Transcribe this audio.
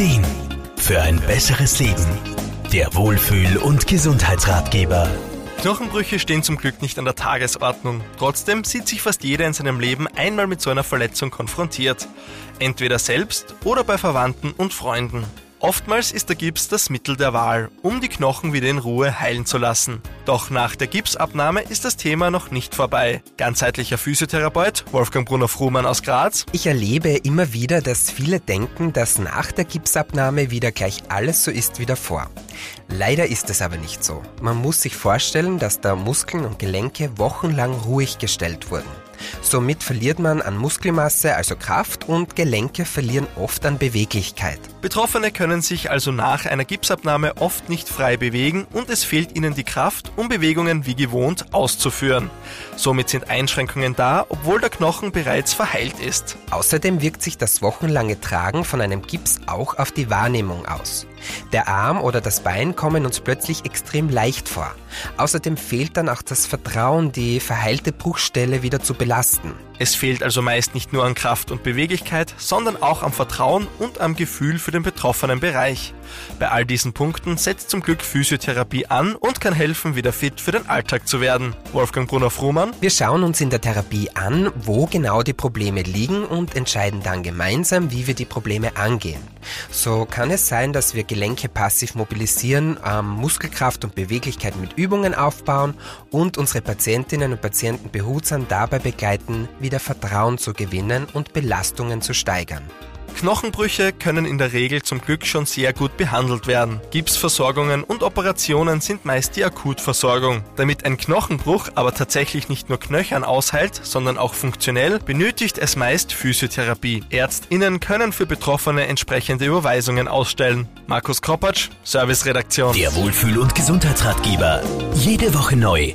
Ideen für ein besseres Leben. Der Wohlfühl- und Gesundheitsratgeber. Knochenbrüche stehen zum Glück nicht an der Tagesordnung. Trotzdem sieht sich fast jeder in seinem Leben einmal mit so einer Verletzung konfrontiert. Entweder selbst oder bei Verwandten und Freunden. Oftmals ist der Gips das Mittel der Wahl, um die Knochen wieder in Ruhe heilen zu lassen. Doch nach der Gipsabnahme ist das Thema noch nicht vorbei. Ganzheitlicher Physiotherapeut Wolfgang Brunner-Fruhmann aus Graz. Ich erlebe immer wieder, dass viele denken, dass nach der Gipsabnahme wieder gleich alles so ist wie davor. Leider ist es aber nicht so. Man muss sich vorstellen, dass da Muskeln und Gelenke wochenlang ruhig gestellt wurden. Somit verliert man an Muskelmasse, also Kraft, und Gelenke verlieren oft an Beweglichkeit. Betroffene können sich also nach einer Gipsabnahme oft nicht frei bewegen und es fehlt ihnen die Kraft, um Bewegungen wie gewohnt auszuführen. Somit sind Einschränkungen da, obwohl der Knochen bereits verheilt ist. Außerdem wirkt sich das wochenlange Tragen von einem Gips auch auf die Wahrnehmung aus. Der Arm oder das Bein kommen uns plötzlich extrem leicht vor. Außerdem fehlt dann auch das Vertrauen, die verheilte Bruchstelle wieder zu belasten. Westen. Es fehlt also meist nicht nur an Kraft und Beweglichkeit, sondern auch am Vertrauen und am Gefühl für den betroffenen Bereich. Bei all diesen Punkten setzt zum Glück Physiotherapie an und kann helfen, wieder fit für den Alltag zu werden. Wolfgang Brunner-Fruhmann. Wir schauen uns in der Therapie an, wo genau die Probleme liegen und entscheiden dann gemeinsam, wie wir die Probleme angehen. So kann es sein, dass wir Gelenke passiv mobilisieren, ähm, Muskelkraft und Beweglichkeit mit Übungen aufbauen und unsere Patientinnen und Patienten behutsam dabei begleiten, wieder Vertrauen zu gewinnen und Belastungen zu steigern. Knochenbrüche können in der Regel zum Glück schon sehr gut behandelt werden. Gipsversorgungen und Operationen sind meist die Akutversorgung. Damit ein Knochenbruch aber tatsächlich nicht nur knöchern aushält, sondern auch funktionell, benötigt es meist Physiotherapie. Ärztinnen können für Betroffene entsprechende Überweisungen ausstellen. Markus Kropatsch, Serviceredaktion. Der Wohlfühl- und Gesundheitsratgeber. Jede Woche neu.